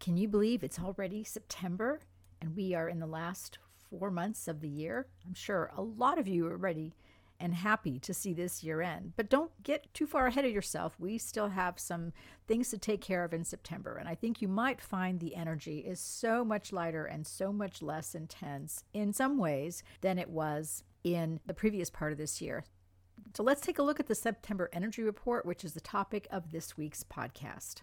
Can you believe it's already September and we are in the last four months of the year? I'm sure a lot of you are ready and happy to see this year end. But don't get too far ahead of yourself. We still have some things to take care of in September. And I think you might find the energy is so much lighter and so much less intense in some ways than it was in the previous part of this year. So let's take a look at the September Energy Report, which is the topic of this week's podcast.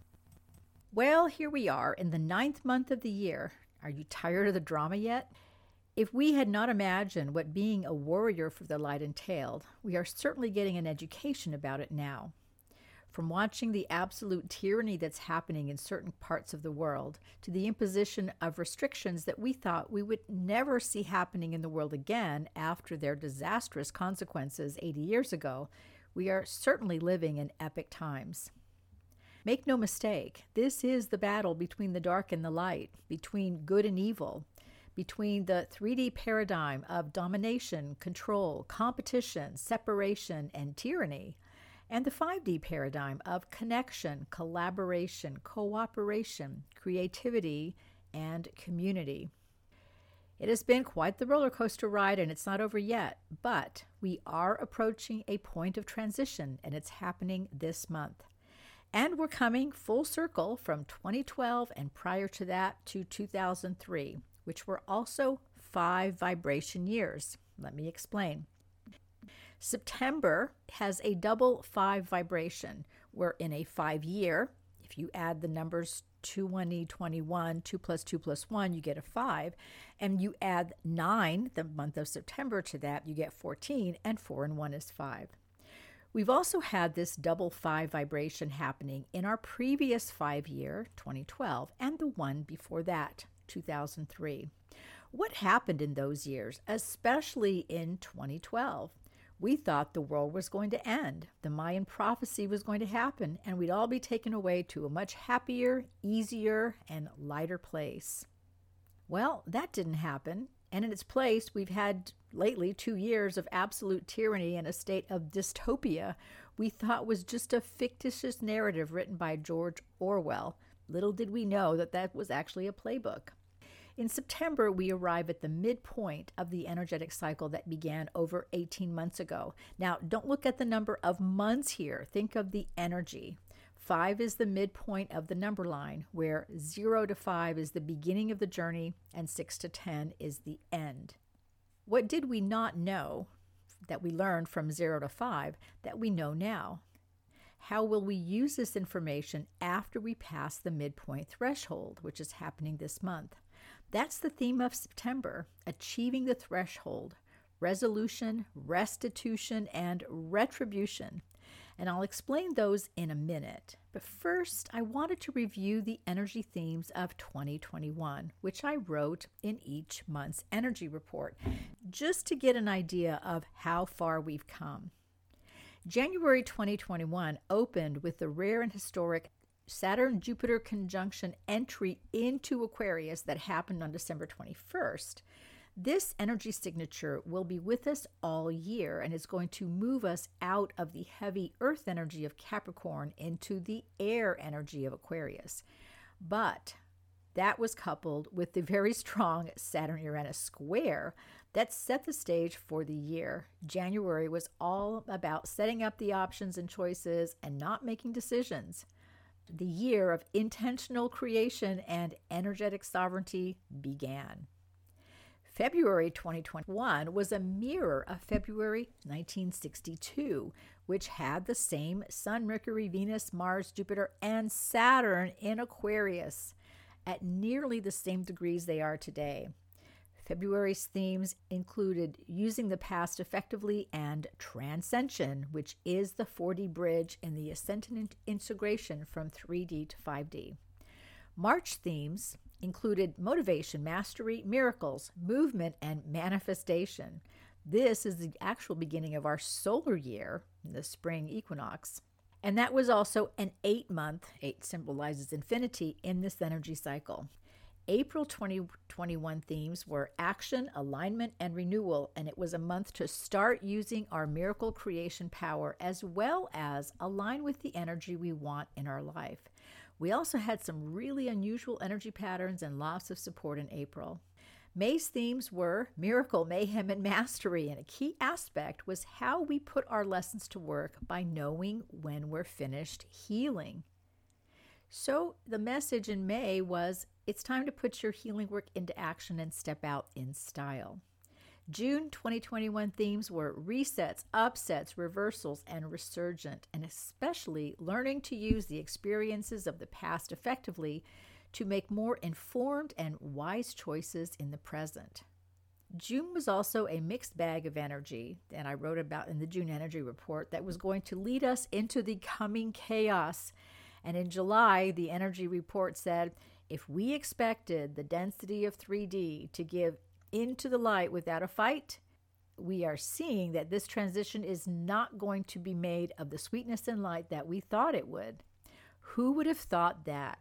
Well, here we are in the ninth month of the year. Are you tired of the drama yet? If we had not imagined what being a warrior for the light entailed, we are certainly getting an education about it now. From watching the absolute tyranny that's happening in certain parts of the world to the imposition of restrictions that we thought we would never see happening in the world again after their disastrous consequences 80 years ago, we are certainly living in epic times. Make no mistake, this is the battle between the dark and the light, between good and evil, between the 3D paradigm of domination, control, competition, separation, and tyranny, and the 5D paradigm of connection, collaboration, cooperation, creativity, and community. It has been quite the roller coaster ride and it's not over yet, but we are approaching a point of transition and it's happening this month. And we're coming full circle from 2012 and prior to that to 2003, which were also five vibration years. Let me explain. September has a double five vibration. We're in a five year. If you add the numbers 2, 1, 21, 2 plus 2 plus 1, you get a 5. And you add 9, the month of September, to that, you get 14, and 4 and 1 is 5. We've also had this double five vibration happening in our previous five year, 2012, and the one before that, 2003. What happened in those years, especially in 2012? We thought the world was going to end, the Mayan prophecy was going to happen, and we'd all be taken away to a much happier, easier, and lighter place. Well, that didn't happen, and in its place, we've had lately two years of absolute tyranny and a state of dystopia we thought was just a fictitious narrative written by George Orwell. Little did we know that that was actually a playbook. In September, we arrive at the midpoint of the energetic cycle that began over 18 months ago. Now, don't look at the number of months here, think of the energy. Five is the midpoint of the number line, where zero to five is the beginning of the journey and six to 10 is the end. What did we not know that we learned from zero to five that we know now? How will we use this information after we pass the midpoint threshold, which is happening this month? That's the theme of September achieving the threshold, resolution, restitution, and retribution and I'll explain those in a minute. But first, I wanted to review the energy themes of 2021, which I wrote in each month's energy report, just to get an idea of how far we've come. January 2021 opened with the rare and historic Saturn Jupiter conjunction entry into Aquarius that happened on December 21st. This energy signature will be with us all year and is going to move us out of the heavy earth energy of Capricorn into the air energy of Aquarius. But that was coupled with the very strong Saturn Uranus square that set the stage for the year. January was all about setting up the options and choices and not making decisions. The year of intentional creation and energetic sovereignty began. February 2021 was a mirror of February 1962, which had the same Sun, Mercury, Venus, Mars, Jupiter, and Saturn in Aquarius at nearly the same degrees they are today. February's themes included using the past effectively and transcension, which is the 4D bridge in the ascendant integration from 3D to 5D. March themes included motivation, mastery, miracles, movement, and manifestation. This is the actual beginning of our solar year, the spring equinox. And that was also an eight month, eight symbolizes infinity in this energy cycle. April 2021 themes were action, alignment, and renewal, and it was a month to start using our miracle creation power as well as align with the energy we want in our life. We also had some really unusual energy patterns and lots of support in April. May's themes were miracle, mayhem, and mastery, and a key aspect was how we put our lessons to work by knowing when we're finished healing. So the message in May was it's time to put your healing work into action and step out in style. June 2021 themes were resets, upsets, reversals, and resurgent, and especially learning to use the experiences of the past effectively to make more informed and wise choices in the present. June was also a mixed bag of energy and I wrote about in the June Energy Report that was going to lead us into the coming chaos and in July, the energy report said if we expected the density of 3D to give into the light without a fight, we are seeing that this transition is not going to be made of the sweetness and light that we thought it would. Who would have thought that?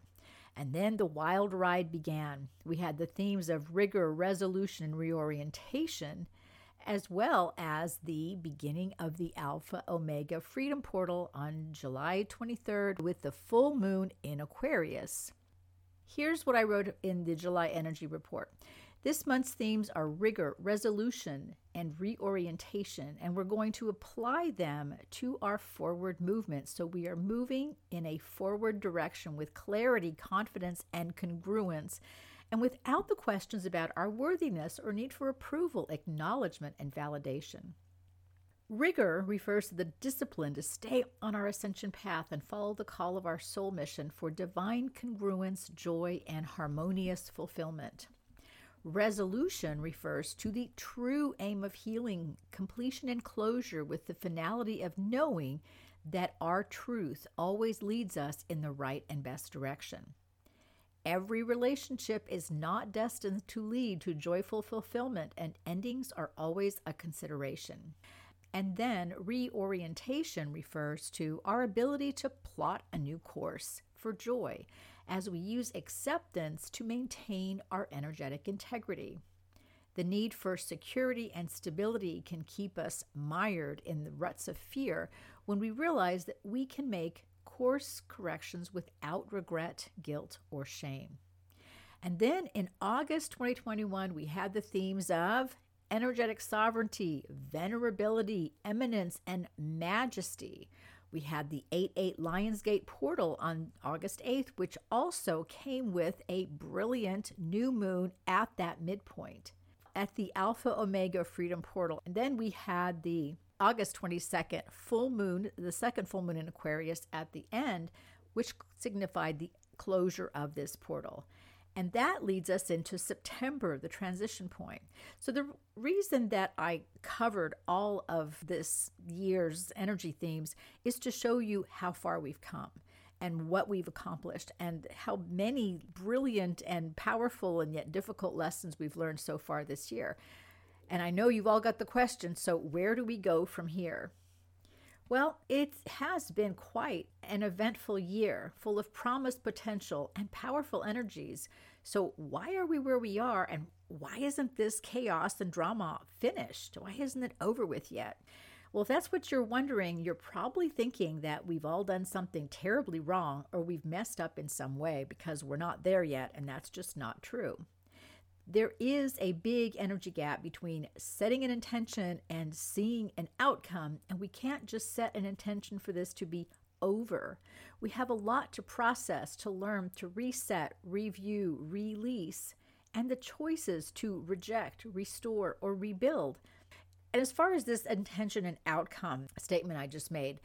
And then the wild ride began. We had the themes of rigor, resolution, and reorientation as well as the beginning of the Alpha Omega Freedom Portal on July 23rd with the full moon in Aquarius. Here's what I wrote in the July Energy Report. This month's themes are rigor, resolution, and reorientation, and we're going to apply them to our forward movement. So we are moving in a forward direction with clarity, confidence, and congruence and without the questions about our worthiness or need for approval, acknowledgement, and validation. Rigor refers to the discipline to stay on our ascension path and follow the call of our soul mission for divine congruence, joy, and harmonious fulfillment. Resolution refers to the true aim of healing, completion, and closure with the finality of knowing that our truth always leads us in the right and best direction. Every relationship is not destined to lead to joyful fulfillment, and endings are always a consideration. And then reorientation refers to our ability to plot a new course for joy as we use acceptance to maintain our energetic integrity. The need for security and stability can keep us mired in the ruts of fear when we realize that we can make course corrections without regret, guilt, or shame. And then in August 2021, we had the themes of energetic sovereignty, venerability, eminence, and majesty. We had the 8 8 Lionsgate portal on August 8th, which also came with a brilliant new moon at that midpoint at the Alpha Omega Freedom Portal. And then we had the August 22nd, full moon, the second full moon in Aquarius at the end, which signified the closure of this portal. And that leads us into September, the transition point. So, the reason that I covered all of this year's energy themes is to show you how far we've come and what we've accomplished and how many brilliant and powerful and yet difficult lessons we've learned so far this year. And I know you've all got the question so, where do we go from here? Well, it has been quite an eventful year, full of promised potential and powerful energies. So, why are we where we are, and why isn't this chaos and drama finished? Why isn't it over with yet? Well, if that's what you're wondering, you're probably thinking that we've all done something terribly wrong or we've messed up in some way because we're not there yet, and that's just not true there is a big energy gap between setting an intention and seeing an outcome, and we can't just set an intention for this to be over. We have a lot to process, to learn, to reset, review, release, and the choices to reject, restore, or rebuild. And as far as this intention and outcome statement I just made,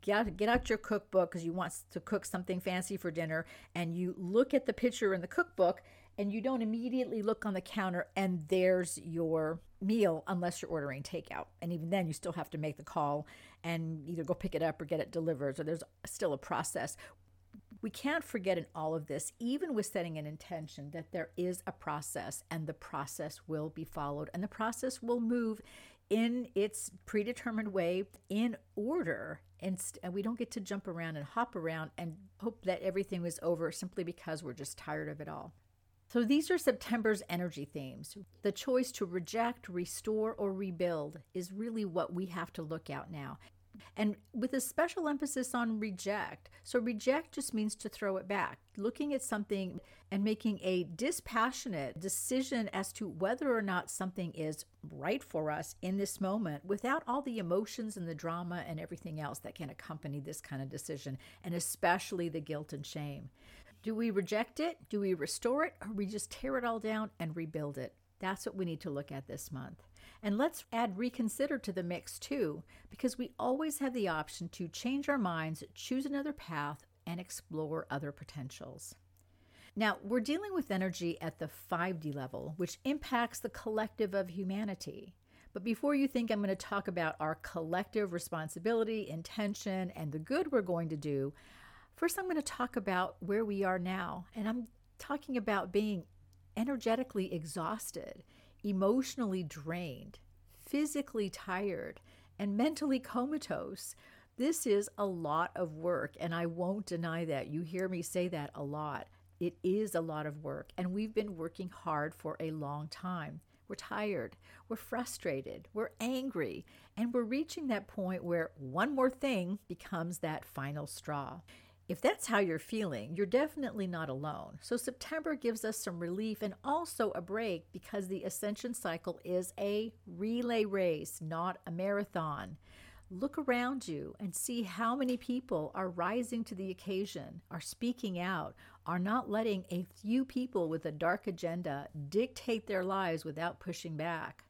get out, get out your cookbook because you want to cook something fancy for dinner, and you look at the picture in the cookbook and you don't immediately look on the counter and there's your meal unless you're ordering takeout. And even then, you still have to make the call and either go pick it up or get it delivered. So there's still a process. We can't forget in all of this, even with setting an intention, that there is a process and the process will be followed and the process will move in its predetermined way in order. And, we don't get to jump around and hop around and hope that everything is over simply because we're just tired of it all. So these are September's energy themes. The choice to reject, restore, or rebuild is really what we have to look at now. And with a special emphasis on reject. So, reject just means to throw it back, looking at something and making a dispassionate decision as to whether or not something is right for us in this moment without all the emotions and the drama and everything else that can accompany this kind of decision, and especially the guilt and shame. Do we reject it? Do we restore it? Or we just tear it all down and rebuild it? That's what we need to look at this month. And let's add reconsider to the mix too, because we always have the option to change our minds, choose another path, and explore other potentials. Now, we're dealing with energy at the 5D level, which impacts the collective of humanity. But before you think I'm going to talk about our collective responsibility, intention, and the good we're going to do, First, I'm going to talk about where we are now, and I'm talking about being energetically exhausted, emotionally drained, physically tired, and mentally comatose. This is a lot of work, and I won't deny that. You hear me say that a lot. It is a lot of work, and we've been working hard for a long time. We're tired, we're frustrated, we're angry, and we're reaching that point where one more thing becomes that final straw. If that's how you're feeling, you're definitely not alone. So, September gives us some relief and also a break because the ascension cycle is a relay race, not a marathon. Look around you and see how many people are rising to the occasion, are speaking out, are not letting a few people with a dark agenda dictate their lives without pushing back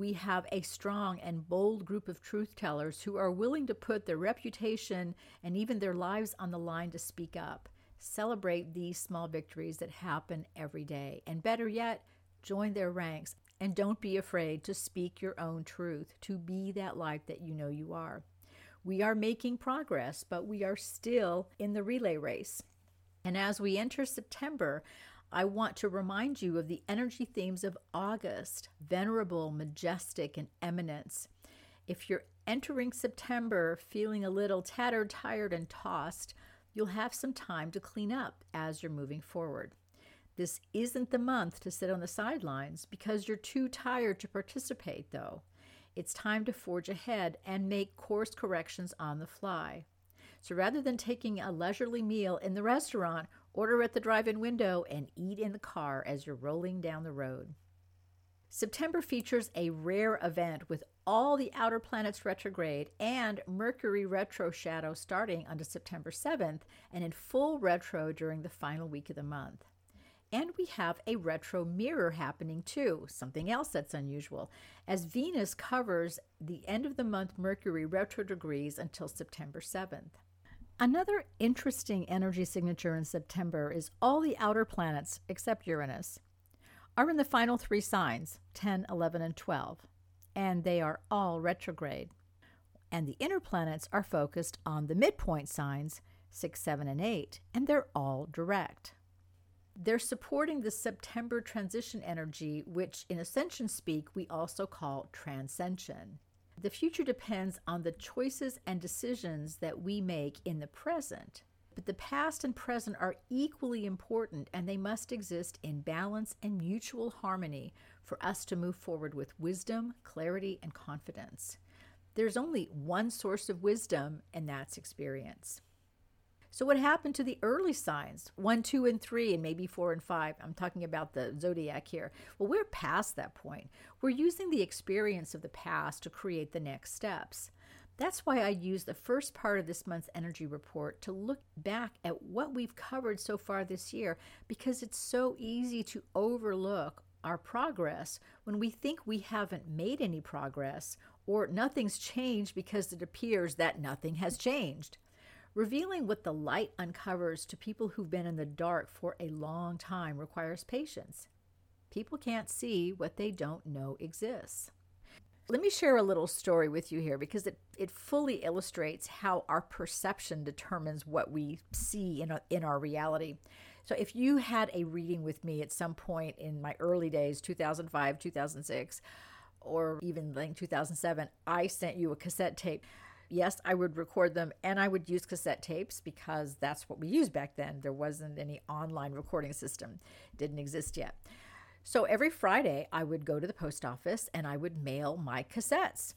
we have a strong and bold group of truth tellers who are willing to put their reputation and even their lives on the line to speak up. Celebrate these small victories that happen every day. And better yet, join their ranks and don't be afraid to speak your own truth, to be that light that you know you are. We are making progress, but we are still in the relay race. And as we enter September, I want to remind you of the energy themes of August venerable, majestic, and eminence. If you're entering September feeling a little tattered, tired, and tossed, you'll have some time to clean up as you're moving forward. This isn't the month to sit on the sidelines because you're too tired to participate, though. It's time to forge ahead and make course corrections on the fly. So rather than taking a leisurely meal in the restaurant Order at the drive in window and eat in the car as you're rolling down the road. September features a rare event with all the outer planets retrograde and Mercury retro shadow starting on September 7th and in full retro during the final week of the month. And we have a retro mirror happening too, something else that's unusual, as Venus covers the end of the month Mercury retro degrees until September 7th. Another interesting energy signature in September is all the outer planets, except Uranus, are in the final three signs 10, 11, and 12, and they are all retrograde. And the inner planets are focused on the midpoint signs 6, 7, and 8, and they're all direct. They're supporting the September transition energy, which in ascension speak we also call transcension. The future depends on the choices and decisions that we make in the present. But the past and present are equally important and they must exist in balance and mutual harmony for us to move forward with wisdom, clarity, and confidence. There's only one source of wisdom, and that's experience. So, what happened to the early signs? One, two, and three, and maybe four and five. I'm talking about the zodiac here. Well, we're past that point. We're using the experience of the past to create the next steps. That's why I use the first part of this month's energy report to look back at what we've covered so far this year because it's so easy to overlook our progress when we think we haven't made any progress or nothing's changed because it appears that nothing has changed. Revealing what the light uncovers to people who've been in the dark for a long time requires patience. People can't see what they don't know exists. Let me share a little story with you here because it, it fully illustrates how our perception determines what we see in, a, in our reality. So, if you had a reading with me at some point in my early days, 2005, 2006, or even like 2007, I sent you a cassette tape yes, I would record them and I would use cassette tapes because that's what we used back then. There wasn't any online recording system, didn't exist yet. So every Friday, I would go to the post office and I would mail my cassettes.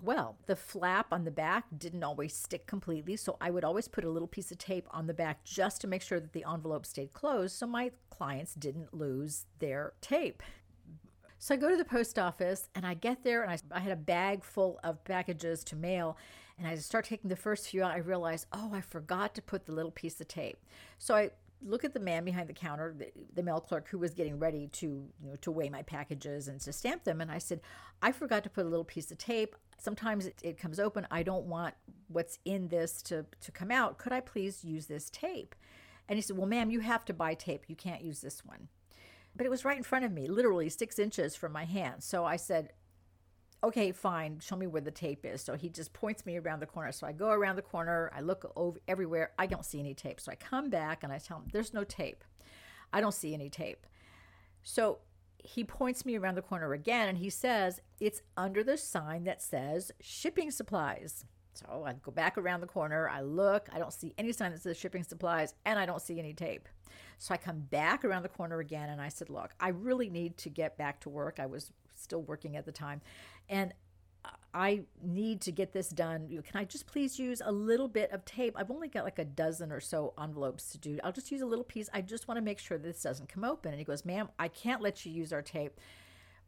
Well, the flap on the back didn't always stick completely, so I would always put a little piece of tape on the back just to make sure that the envelope stayed closed so my clients didn't lose their tape. So I go to the post office and I get there and I, I had a bag full of packages to mail. And I start taking the first few out. I realize, oh, I forgot to put the little piece of tape. So I look at the man behind the counter, the, the, mail clerk who was getting ready to, you know, to weigh my packages and to stamp them. And I said, I forgot to put a little piece of tape. Sometimes it, it comes open. I don't want what's in this to, to come out. Could I please use this tape? And he said, Well, ma'am, you have to buy tape. You can't use this one but it was right in front of me, literally six inches from my hand. So I said, okay, fine, show me where the tape is. So he just points me around the corner. So I go around the corner, I look over everywhere, I don't see any tape. So I come back and I tell him, there's no tape. I don't see any tape. So he points me around the corner again and he says, it's under the sign that says shipping supplies. So I go back around the corner, I look, I don't see any sign that says shipping supplies, and I don't see any tape. So I come back around the corner again and I said, Look, I really need to get back to work. I was still working at the time. And I need to get this done. Can I just please use a little bit of tape? I've only got like a dozen or so envelopes to do. I'll just use a little piece. I just want to make sure this doesn't come open. And he goes, Ma'am, I can't let you use our tape,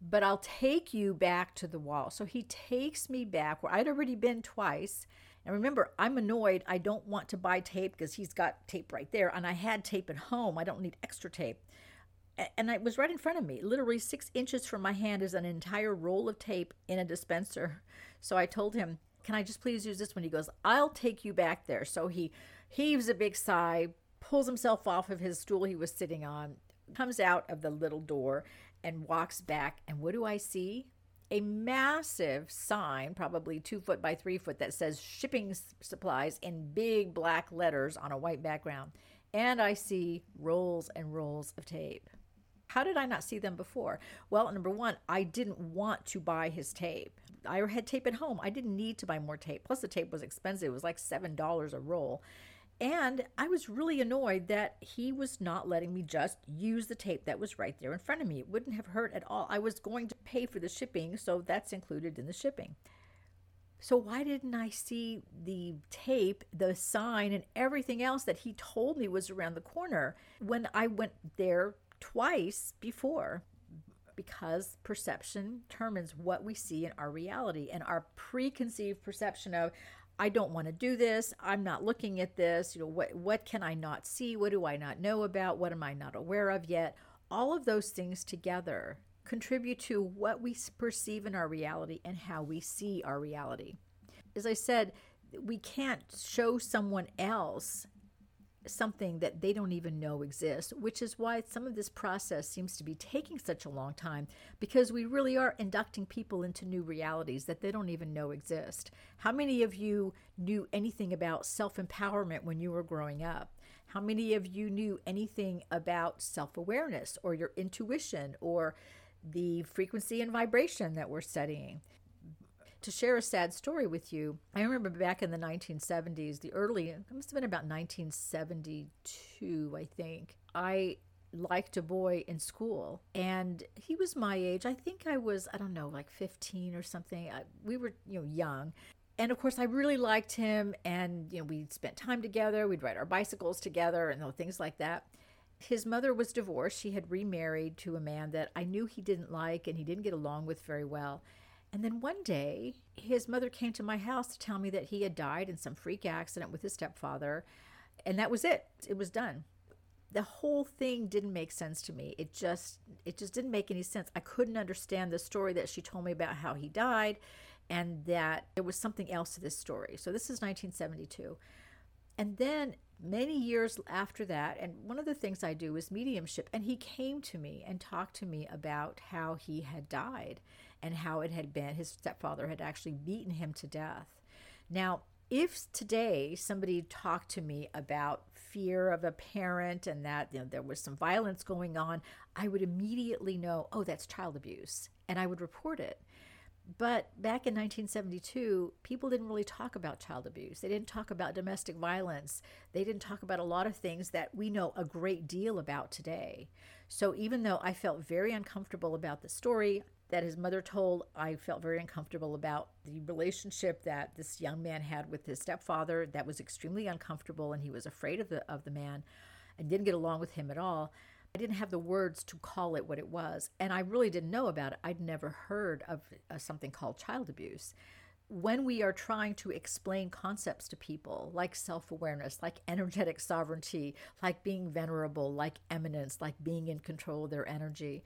but I'll take you back to the wall. So he takes me back where I'd already been twice and remember, I'm annoyed. I don't want to buy tape because he's got tape right there. And I had tape at home. I don't need extra tape. And it was right in front of me. Literally six inches from my hand is an entire roll of tape in a dispenser. So I told him, Can I just please use this one? He goes, I'll take you back there. So he heaves a big sigh, pulls himself off of his stool he was sitting on, comes out of the little door, and walks back. And what do I see? a massive sign, probably two foot by three foot, that says shipping supplies in big black letters on a white background. And I see rolls and rolls of tape. How did I not see them before? Well, number one, I didn't want to buy his tape. I had tape at home. I didn't need to buy more tape. Plus, the tape was expensive. It was like $7 a roll. And I was really annoyed that he was not letting me just use the tape that was right there in front of me. It wouldn't have hurt at all. I was going to pay for the shipping, so that's included in the shipping. So, why didn't I see the tape, the sign, and everything else that he told me was around the corner when I went there twice before? Because perception determines what we see in our reality, and our preconceived perception of, I don't want to do this. I'm not looking at this. You know, what what can I not see? What do I not know about? What am I not aware of yet? All of those things together contribute to what we perceive in our reality and how we see our reality. As I said, we can't show someone else something that they don't even know exists, which is why some of this process seems to be taking such a long time because we really are inducting people into new realities that they don't even know exist. How many of you knew anything about self empowerment when you were growing up? How many of you knew anything about self awareness or your intuition or the frequency and vibration that we're studying? To share a sad story with you. I remember back in the 1970s, the early, it must have been about 1972, I think. I liked a boy in school and he was my age. I think I was, I don't know, like 15 or something. I, we were, you know, young. and of course, I really liked him, and you know, we spent time together. We'd ride our bicycles together, and things like that. His mother was divorced. She had remarried to a man that I knew he didn't like, and he didn't get along with very well. And then one day, his mother came to my house to tell me that he had died in some freak accident with his stepfather, and that was it. It was done. The whole thing didn't make sense to me. It just it just didn't make any sense. I couldn't understand the story that she told me about how he died and that there was something else to this story. So this is 1972. And then many years after that, and one of the things I do is mediumship, and he came to me and talked to me about how he had died and how it had been. His stepfather had actually beaten him to death. Now, if today somebody talked to me about fear of a parent and that you know, there was some violence going on, I would immediately know, oh, that's child abuse, and I would report it. But back in 1972, people didn't really talk about child abuse. They didn't talk about domestic violence. They didn't talk about a lot of things that we know a great deal about today. So even though I felt very uncomfortable about the story that his mother told, I felt very uncomfortable about the relationship that this young man had with his stepfather. That was extremely uncomfortable, and he was afraid of the of the man and didn't get along with him at all. I didn't have the words to call it what it was. And I really didn't know about it. I'd never heard of uh, something called child abuse. When we are trying to explain concepts to people like self awareness, like energetic sovereignty, like being venerable, like eminence, like being in control of their energy,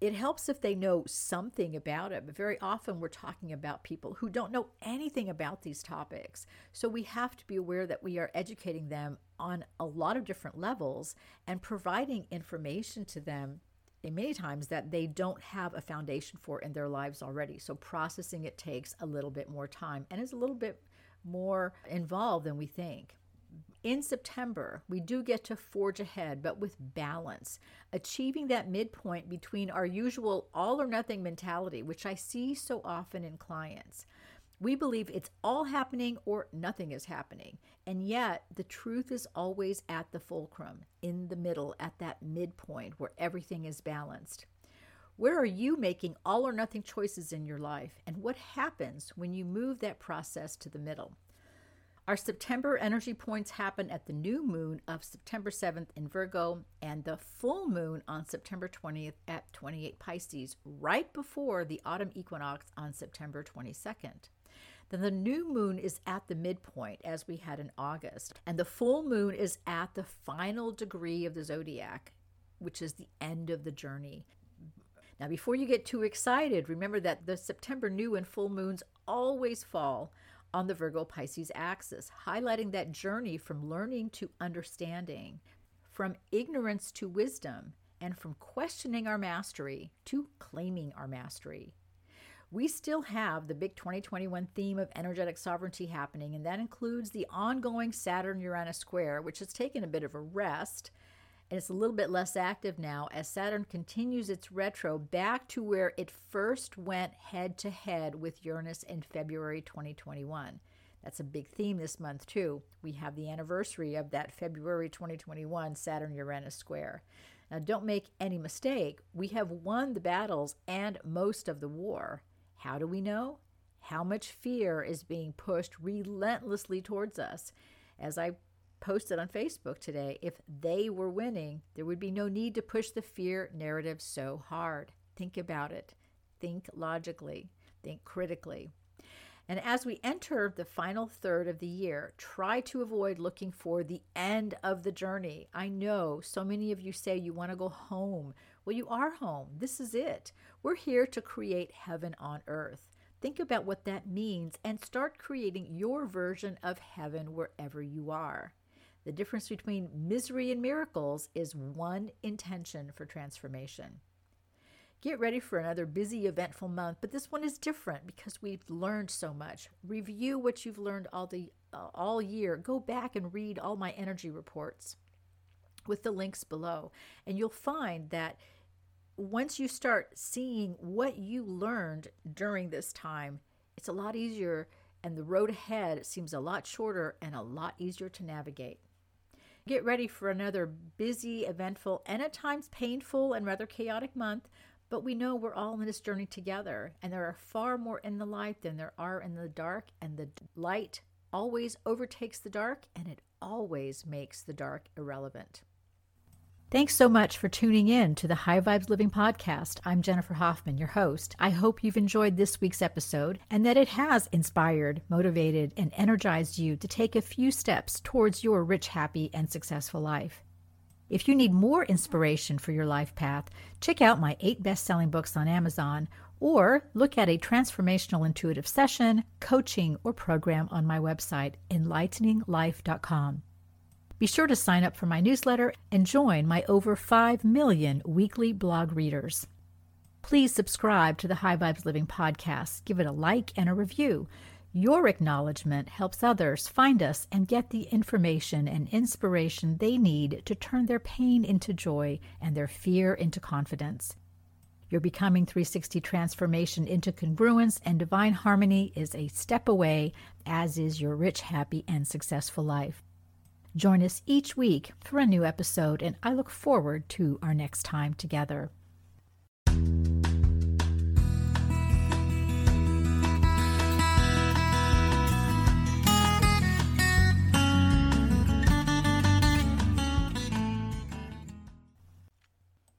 it helps if they know something about it, but very often we're talking about people who don't know anything about these topics. So we have to be aware that we are educating them on a lot of different levels and providing information to them in many times that they don't have a foundation for in their lives already. So processing it takes a little bit more time and is a little bit more involved than we think in September, we do get to forge ahead, but with balance, achieving that midpoint between our usual all or nothing mentality, which I see so often in clients. We believe it's all happening or nothing is happening. And yet, the truth is always at the fulcrum, in the middle, at that midpoint where everything is balanced. Where are you making all or nothing choices in your life? And what happens when you move that process to the middle? Our September energy points happen at the new moon of September 7th in Virgo and the full moon on September 20th at 28 Pisces, right before the autumn equinox on September 22nd. Then the new moon is at the midpoint as we had in August, and the full moon is at the final degree of the zodiac, which is the end of the journey. Now, before you get too excited, remember that the September new and full moons always fall on the Virgo Pisces axis, highlighting that journey from learning to understanding, from ignorance to wisdom, and from questioning our mastery to claiming our mastery. We still have the big 2021 theme of energetic sovereignty happening, and that includes the ongoing Saturn Uranus square, which has taken a bit of a rest and it's a little bit less active now as Saturn continues its retro back to where it first went head to head with Uranus in February 2021. That's a big theme this month, too. We have the anniversary of that February 2021 Saturn Uranus square. Now, don't make any mistake, we have won the battles and most of the war. How do we know? How much fear is being pushed relentlessly towards us? As I posted on Facebook today if they were winning, there would be no need to push the fear narrative so hard. Think about it. Think logically. Think critically. And as we enter the final third of the year, try to avoid looking for the end of the journey. I know so many of you say you want to go home. Well, you are home. This is it. We're here to create heaven on earth. Think about what that means and start creating your version of heaven wherever you are. The difference between misery and miracles is one intention for transformation. Get ready for another busy, eventful month, but this one is different because we've learned so much. Review what you've learned all the uh, all year. Go back and read all my energy reports with the links below, and you'll find that once you start seeing what you learned during this time, it's a lot easier and the road ahead seems a lot shorter and a lot easier to navigate. Get ready for another busy, eventful, and at times painful and rather chaotic month, But we know we're all in this journey together, and there are far more in the light than there are in the dark, and the light always overtakes the dark, and it always makes the dark irrelevant. Thanks so much for tuning in to the High Vibes Living Podcast. I'm Jennifer Hoffman, your host. I hope you've enjoyed this week's episode and that it has inspired, motivated, and energized you to take a few steps towards your rich, happy, and successful life. If you need more inspiration for your life path, check out my eight best selling books on Amazon or look at a transformational intuitive session, coaching, or program on my website, enlighteninglife.com. Be sure to sign up for my newsletter and join my over 5 million weekly blog readers. Please subscribe to the High Vibes Living podcast, give it a like and a review. Your acknowledgement helps others find us and get the information and inspiration they need to turn their pain into joy and their fear into confidence. Your Becoming 360 transformation into congruence and divine harmony is a step away, as is your rich, happy, and successful life. Join us each week for a new episode, and I look forward to our next time together.